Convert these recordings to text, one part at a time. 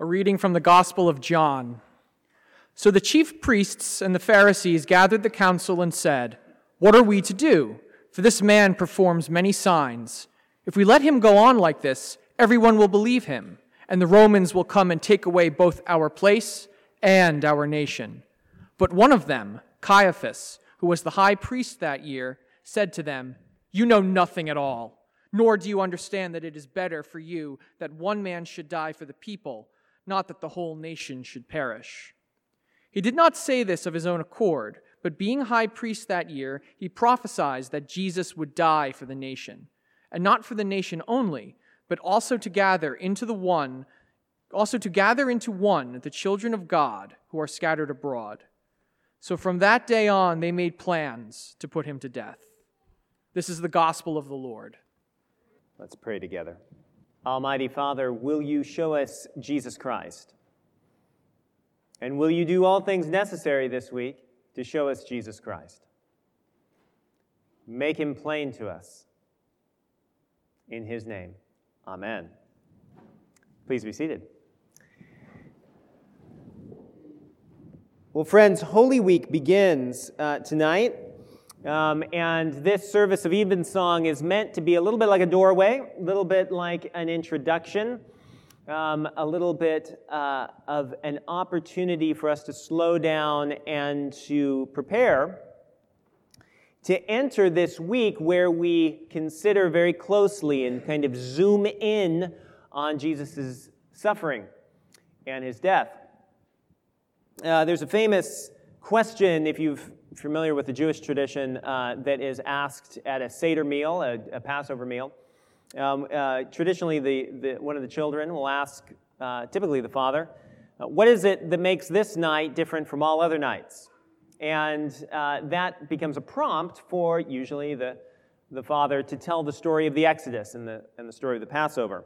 A reading from the Gospel of John. So the chief priests and the Pharisees gathered the council and said, What are we to do? For this man performs many signs. If we let him go on like this, everyone will believe him, and the Romans will come and take away both our place and our nation. But one of them, Caiaphas, who was the high priest that year, said to them, You know nothing at all, nor do you understand that it is better for you that one man should die for the people, not that the whole nation should perish. He did not say this of his own accord, but being high priest that year, he prophesied that Jesus would die for the nation, and not for the nation only, but also to gather into the one, also to gather into one the children of God who are scattered abroad. So from that day on, they made plans to put him to death. This is the gospel of the Lord. Let's pray together. Almighty Father, will you show us Jesus Christ? And will you do all things necessary this week to show us Jesus Christ? Make him plain to us. In his name, amen. Please be seated. Well, friends, Holy Week begins uh, tonight. Um, and this service of evensong is meant to be a little bit like a doorway, a little bit like an introduction, um, a little bit uh, of an opportunity for us to slow down and to prepare to enter this week where we consider very closely and kind of zoom in on Jesus' suffering and his death. Uh, there's a famous question, if you're familiar with the Jewish tradition, uh, that is asked at a Seder meal, a, a Passover meal. Um, uh, traditionally, the, the, one of the children will ask, uh, typically the father, uh, what is it that makes this night different from all other nights? And uh, that becomes a prompt for usually the, the father to tell the story of the Exodus and the, and the story of the Passover.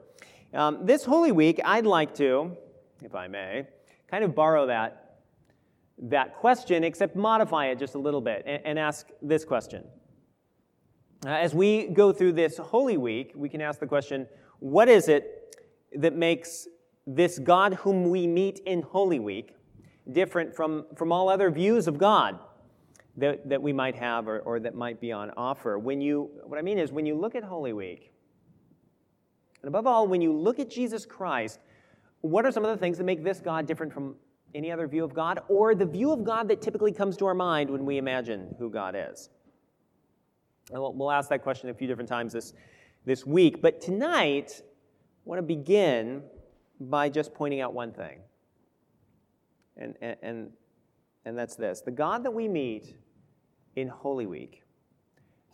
Um, this Holy Week, I'd like to, if I may, kind of borrow that that question, except modify it just a little bit and, and ask this question. Uh, as we go through this Holy Week, we can ask the question what is it that makes this God whom we meet in Holy Week different from, from all other views of God that, that we might have or, or that might be on offer? When you, what I mean is, when you look at Holy Week, and above all, when you look at Jesus Christ, what are some of the things that make this God different from any other view of God, or the view of God that typically comes to our mind when we imagine who God is? and we'll ask that question a few different times this, this week. But tonight, I want to begin by just pointing out one thing. And, and, and, and that's this the God that we meet in Holy Week,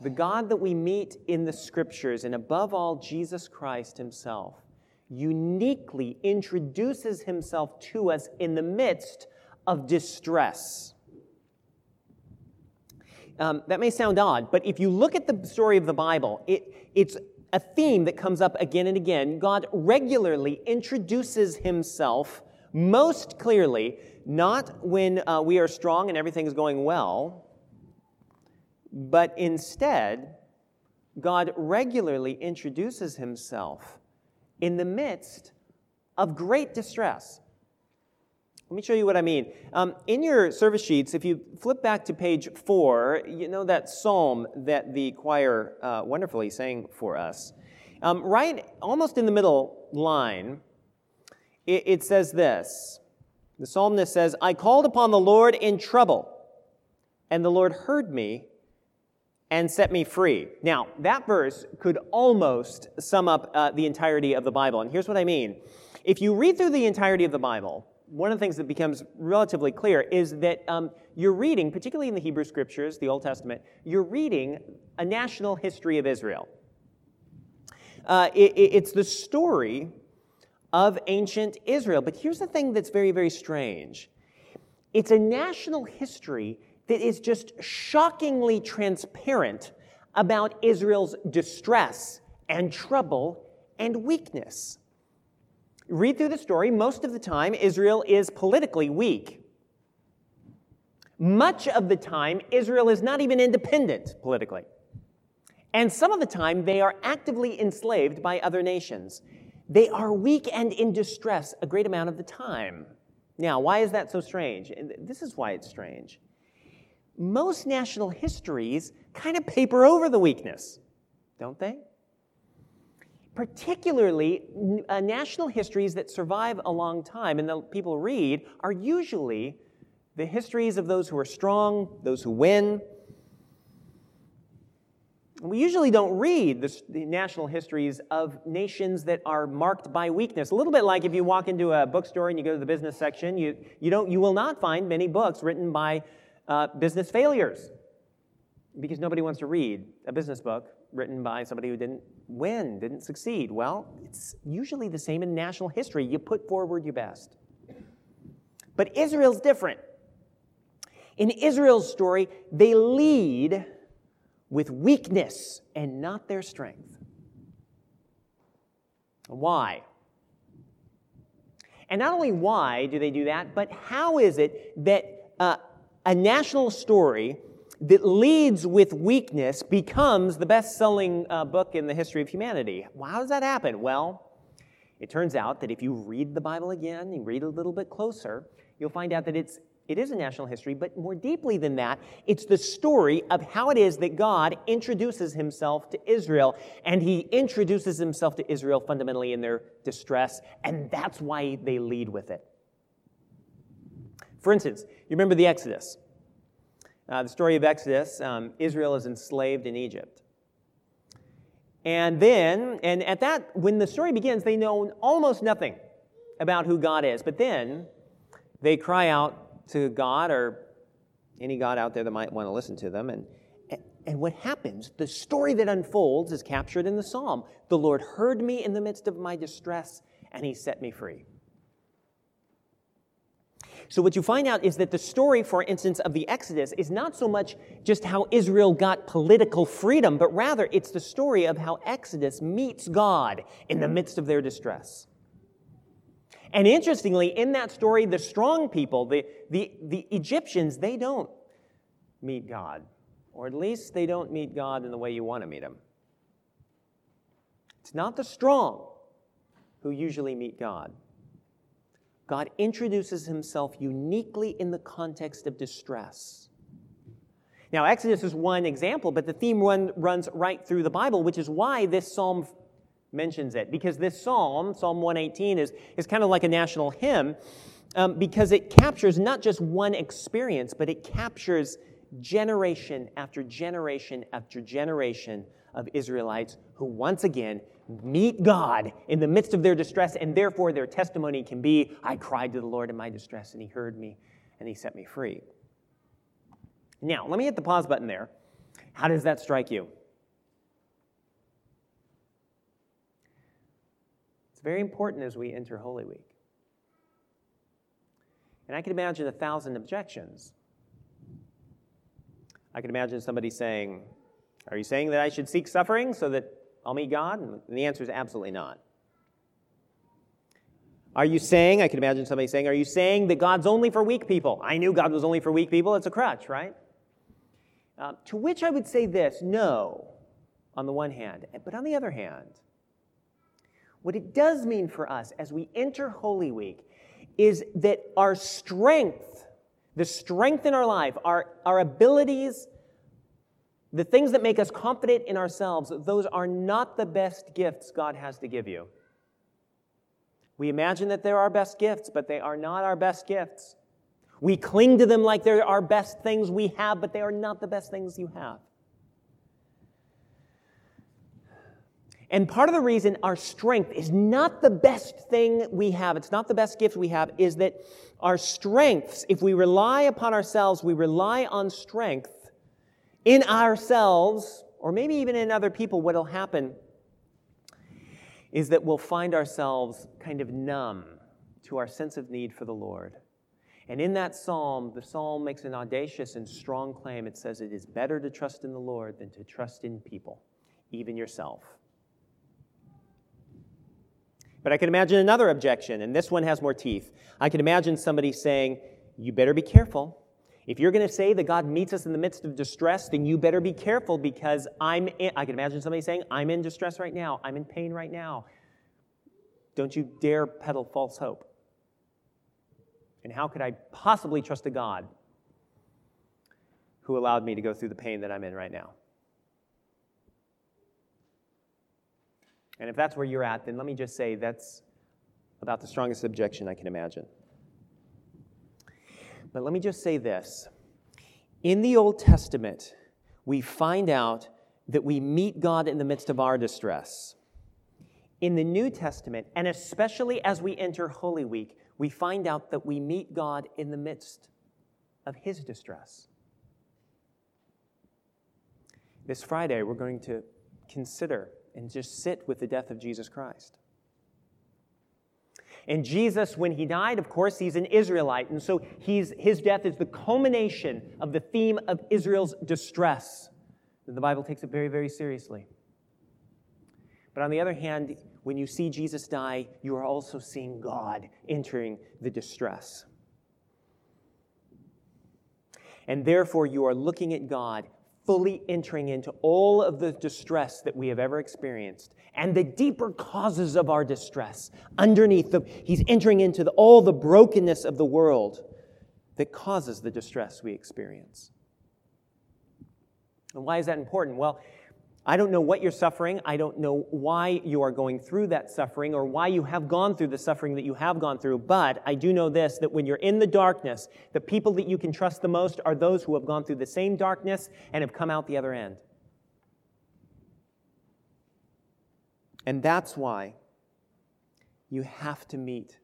the God that we meet in the scriptures, and above all, Jesus Christ Himself, uniquely introduces himself to us in the midst of distress. Um, that may sound odd, but if you look at the story of the Bible, it, it's a theme that comes up again and again. God regularly introduces himself most clearly, not when uh, we are strong and everything is going well, but instead, God regularly introduces himself in the midst of great distress. Let me show you what I mean. Um, in your service sheets, if you flip back to page four, you know that psalm that the choir uh, wonderfully sang for us. Um, right almost in the middle line, it, it says this The psalmist says, I called upon the Lord in trouble, and the Lord heard me and set me free. Now, that verse could almost sum up uh, the entirety of the Bible. And here's what I mean. If you read through the entirety of the Bible, one of the things that becomes relatively clear is that um, you're reading, particularly in the Hebrew scriptures, the Old Testament, you're reading a national history of Israel. Uh, it, it's the story of ancient Israel. But here's the thing that's very, very strange it's a national history that is just shockingly transparent about Israel's distress and trouble and weakness. Read through the story, most of the time, Israel is politically weak. Much of the time, Israel is not even independent politically. And some of the time, they are actively enslaved by other nations. they are weak and in distress a great amount of the time. Now, why is that so strange? This is why it's strange. Most national histories kind of paper over the weakness, don't they? Particularly, uh, national histories that survive a long time and that people read are usually the histories of those who are strong, those who win, we usually don't read the, the, national histories of nations that are marked by weakness. A little bit like if you walk into a bookstore and you go to the business section, you, you, don't, you will not find many books written by uh, business failures because nobody wants to read a business book written by somebody who didn't win, didn't succeed. Well, it's usually the same in national history. You put forward your best. But Israel's different. In Israel's story, they lead with weakness and not their strength. Why? And not only why do they do that, but how is it that uh, a national story that leads with weakness becomes the best selling uh, book in the history of humanity? Well, how does that happen? Well, it turns out that if you read the Bible again and read a little bit closer, you'll find out that it's it is a national history, but more deeply than that, it's the story of how it is that God introduces himself to Israel, and he introduces himself to Israel fundamentally in their distress, and that's why they lead with it. For instance, you remember the Exodus. Uh, the story of Exodus, um, Israel is enslaved in Egypt. And then, and at that, when the story begins, they know almost nothing about who God is. But then they cry out to God or any God out there that might want to listen to them. And, and what happens, the story that unfolds is captured in the psalm. The Lord heard me in the midst of my distress, and he set me free. So, what you find out is that the story, for instance, of the Exodus is not so much just how Israel got political freedom, but rather it's the story of how Exodus meets God in the midst of their distress. And interestingly, in that story, the strong people, the, the, the Egyptians, they don't meet God. Or at least they don't meet God in the way you want to meet him. It's not the strong who usually meet God. God introduces himself uniquely in the context of distress. Now, Exodus is one example, but the theme run, runs right through the Bible, which is why this psalm mentions it because this psalm, Psalm 118, is, is kind of like a national hymn um, because it captures not just one experience, but it captures generation after generation after generation of Israelites who once again meet God in the midst of their distress, and therefore their testimony can be I cried to the Lord in my distress, and He heard me, and He set me free. Now, let me hit the pause button there. How does that strike you? It's very important as we enter Holy Week. And I can imagine a thousand objections. I can imagine somebody saying, Are you saying that I should seek suffering so that I'll meet God? And the answer is absolutely not. Are you saying, I can imagine somebody saying, Are you saying that God's only for weak people? I knew God was only for weak people. It's a crutch, right? Uh, to which I would say this no, on the one hand. But on the other hand, what it does mean for us as we enter Holy Week is that our strength, the strength in our life, our, our abilities, the things that make us confident in ourselves, those are not the best gifts God has to give you. We imagine that they're our best gifts, but they are not our best gifts. We cling to them like they're our best things we have, but they are not the best things you have. And part of the reason our strength is not the best thing we have, it's not the best gift we have, is that our strengths, if we rely upon ourselves, we rely on strength in ourselves, or maybe even in other people, what'll happen is that we'll find ourselves kind of numb to our sense of need for the Lord. And in that psalm, the psalm makes an audacious and strong claim. It says, It is better to trust in the Lord than to trust in people, even yourself. But I can imagine another objection, and this one has more teeth. I can imagine somebody saying, You better be careful. If you're going to say that God meets us in the midst of distress, then you better be careful because I'm in, I can imagine somebody saying, I'm in distress right now. I'm in pain right now. don't you dare peddle false hope. And how could I possibly trust a God who allowed me to go through the pain that I'm in right now? And if that's where you're at, then let me just say that's about the strongest objection I can imagine. But let me just say this. In the Old Testament, we find out that we meet God in the midst of our distress. In the New Testament, and especially as we enter Holy Week, we find out that we meet God in the midst of his distress. This Friday, we're going to consider and just sit with the death of Jesus Christ. And Jesus, when he died, of course, he's an Israelite. And so he's, his death is the culmination of the theme of Israel's distress. The Bible takes it very, very seriously. But on the other hand, when you see Jesus die, you are also seeing God entering the distress. And therefore, you are looking at God fully entering into all of the distress that we have ever experienced and the deeper causes of our distress. Underneath, the, he's entering into the, all the brokenness of the world that causes the distress we experience. And why is that important? Well, I don't know what you're suffering. I don't know why you are going through that suffering or why you have gone through the suffering that you have gone through. But I do know this that when you're in the darkness, the people that you can trust the most are those who have gone through the same darkness and have come out the other end. And that's why you have to meet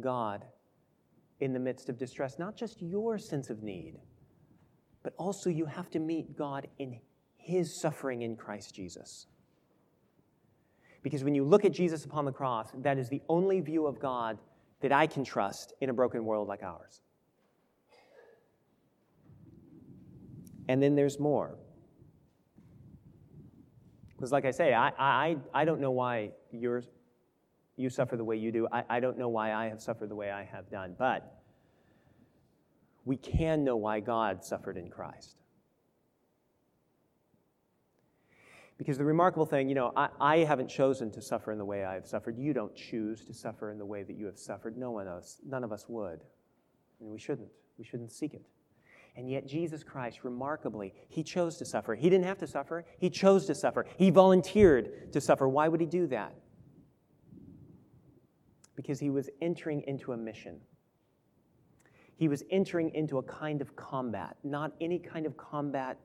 God in the midst of distress, not just your sense of need, but also you have to meet God in his suffering in Christ Jesus. Because when you look at Jesus upon the cross, that is the only view of God that I can trust in a broken world like ours. And then there's more. Because, like I say, I, I, I don't know why you're, you suffer the way you do. I, I don't know why I have suffered the way I have done. But we can know why God suffered in Christ. Because the remarkable thing, you know, I, I, haven't chosen to suffer in the way I have suffered. You don't choose to suffer in the way that you have suffered. No one else, none of us would. And we shouldn't. We shouldn't seek it. And yet, Jesus Christ, remarkably, he chose to suffer. He didn't have to suffer, he chose to suffer. He volunteered to suffer. Why would he do that? Because he was entering into a mission. He was entering into a kind of combat, not any kind of combat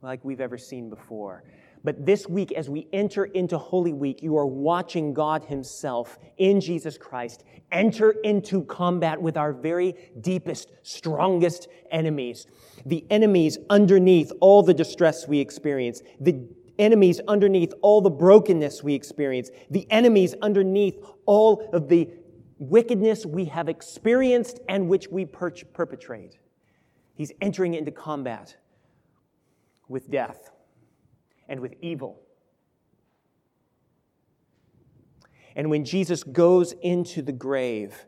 like we've ever seen before. But this week, as we enter into Holy Week, you are watching God Himself in Jesus Christ enter into combat with our very deepest, strongest enemies. The enemies underneath all the distress we experience, the enemies underneath all the brokenness we experience, the enemies underneath all of the wickedness we have experienced and which we per- perpetrate. He's entering into combat with death and with evil. And when Jesus goes into the grave,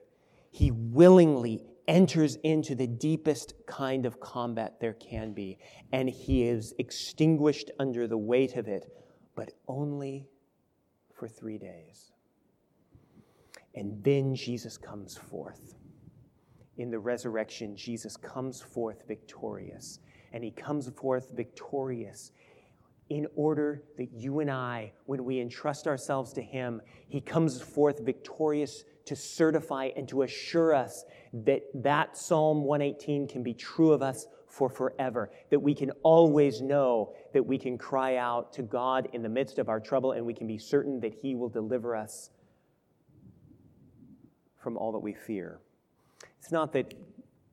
he willingly enters into the deepest kind of combat there can be, and he is extinguished under the weight of it, but only for three days. And then Jesus comes forth. In the resurrection, Jesus comes forth victorious. And he comes forth victorious in order that you and I, when we entrust ourselves to Him, He comes forth victorious to certify and to assure us that that Psalm 118 can be true of us for forever, that we can always know that we can cry out to God in the midst of our trouble and we can be certain that He will deliver us from all that we fear. It's not that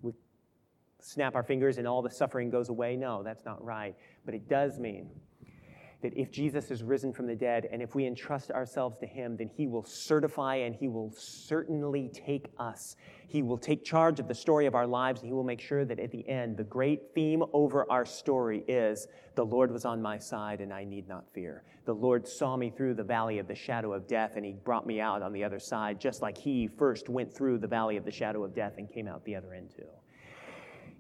we snap our fingers and all the suffering goes away. No, that's not right. But it does mean that if Jesus is risen from the dead and if we entrust ourselves to him, then he will certify and he will certainly take us. He will take charge of the story of our lives and he will make sure that at the end, the great theme over our story is the Lord was on my side and I need not fear. The Lord saw me through the valley of the shadow of death and he brought me out on the other side, just like he first went through the valley of the shadow of death and came out the other end too.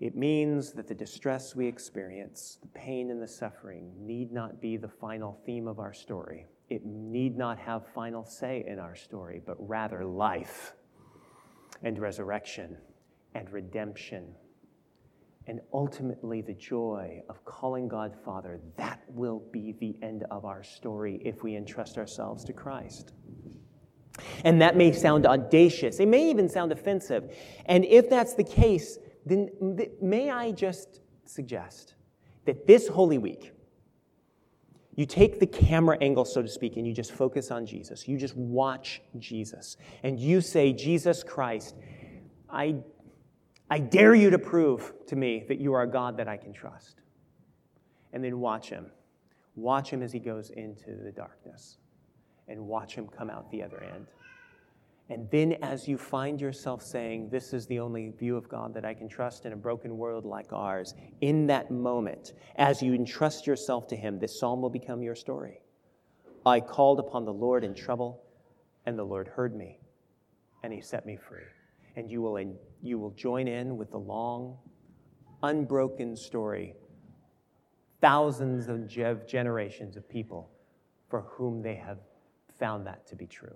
It means that the distress we experience, the pain and the suffering, need not be the final theme of our story. It need not have final say in our story, but rather life and resurrection and redemption. And ultimately, the joy of calling God Father, that will be the end of our story if we entrust ourselves to Christ. And that may sound audacious. It may even sound offensive. And if that's the case, then may I just suggest that this Holy Week, you take the camera angle, so to speak, and you just focus on Jesus. You just watch Jesus. And you say, Jesus Christ, I, I dare you to prove to me that you are a God that I can trust. And then watch him. Watch him as he goes into the darkness and watch him come out the other end. And then, as you find yourself saying, This is the only view of God that I can trust in a broken world like ours, in that moment, as you entrust yourself to Him, this psalm will become your story. I called upon the Lord in trouble, and the Lord heard me, and He set me free. And you will, you will join in with the long, unbroken story, thousands of generations of people for whom they have found that to be true.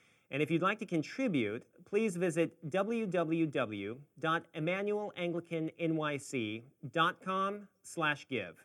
And if you'd like to contribute, please visit www.emmanuelanglicannyc.com slash give.